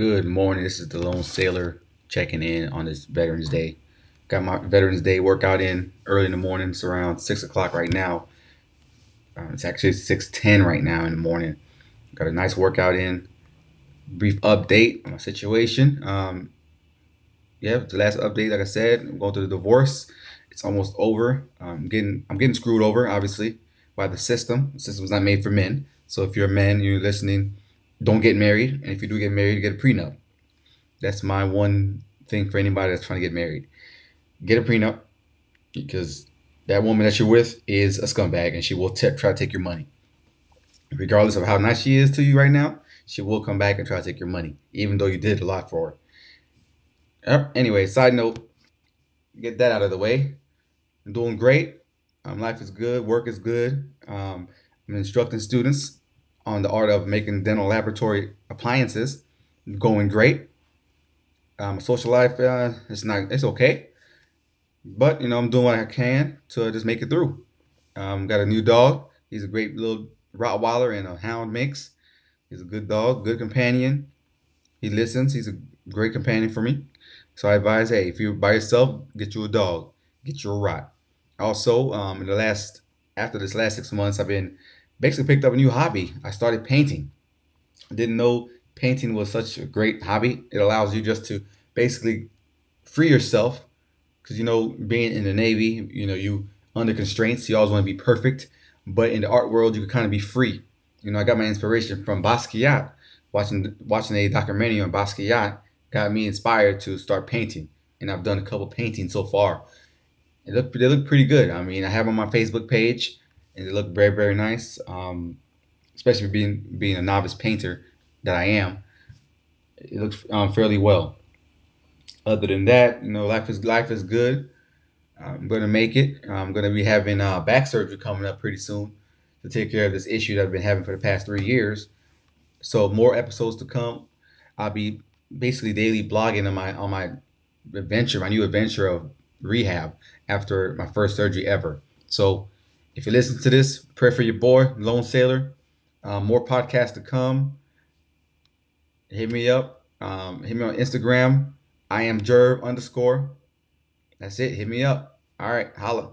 Good morning. This is the Lone Sailor checking in on this Veterans Day. Got my Veterans Day workout in early in the morning. It's around six o'clock right now. Um, it's actually six ten right now in the morning. Got a nice workout in. Brief update on my situation. Um, yeah, the last update, like I said, I'm going through the divorce. It's almost over. I'm getting I'm getting screwed over, obviously, by the system. The system's not made for men. So if you're a man, you're listening, don't get married. And if you do get married, get a prenup. That's my one thing for anybody that's trying to get married. Get a prenup because that woman that you're with is a scumbag and she will t- try to take your money. Regardless of how nice she is to you right now, she will come back and try to take your money, even though you did a lot for her. Anyway, side note, get that out of the way. I'm doing great. Um, life is good. Work is good. Um, I'm instructing students on the art of making dental laboratory appliances. Going great. Um, social life, uh, it's not, it's okay, but you know I'm doing what I can to just make it through. Um, got a new dog. He's a great little Rottweiler and a Hound mix. He's a good dog, good companion. He listens. He's a great companion for me. So I advise, hey, if you're by yourself, get you a dog, get you a Rot. Also, um, in the last after this last six months, I've been basically picked up a new hobby. I started painting. I didn't know painting was such a great hobby. It allows you just to basically free yourself because you know being in the navy, you know you under constraints. You always want to be perfect, but in the art world, you can kind of be free. You know, I got my inspiration from Basquiat. Watching watching a documentary on Basquiat got me inspired to start painting, and I've done a couple paintings so far. They look they look pretty good. I mean, I have on my Facebook page and they very very nice. Um, especially being being a novice painter that I am, it looks um, fairly well. Other than that, you know, life is life is good. I'm gonna make it. I'm gonna be having uh, back surgery coming up pretty soon to take care of this issue that I've been having for the past three years. So more episodes to come. I'll be basically daily blogging on my on my adventure, my new adventure of rehab after my first surgery ever. So if you listen to this, pray for your boy, Lone Sailor. Um, more podcasts to come. Hit me up. Um, hit me on Instagram. I am Jerv underscore. That's it. Hit me up. All right. Holla.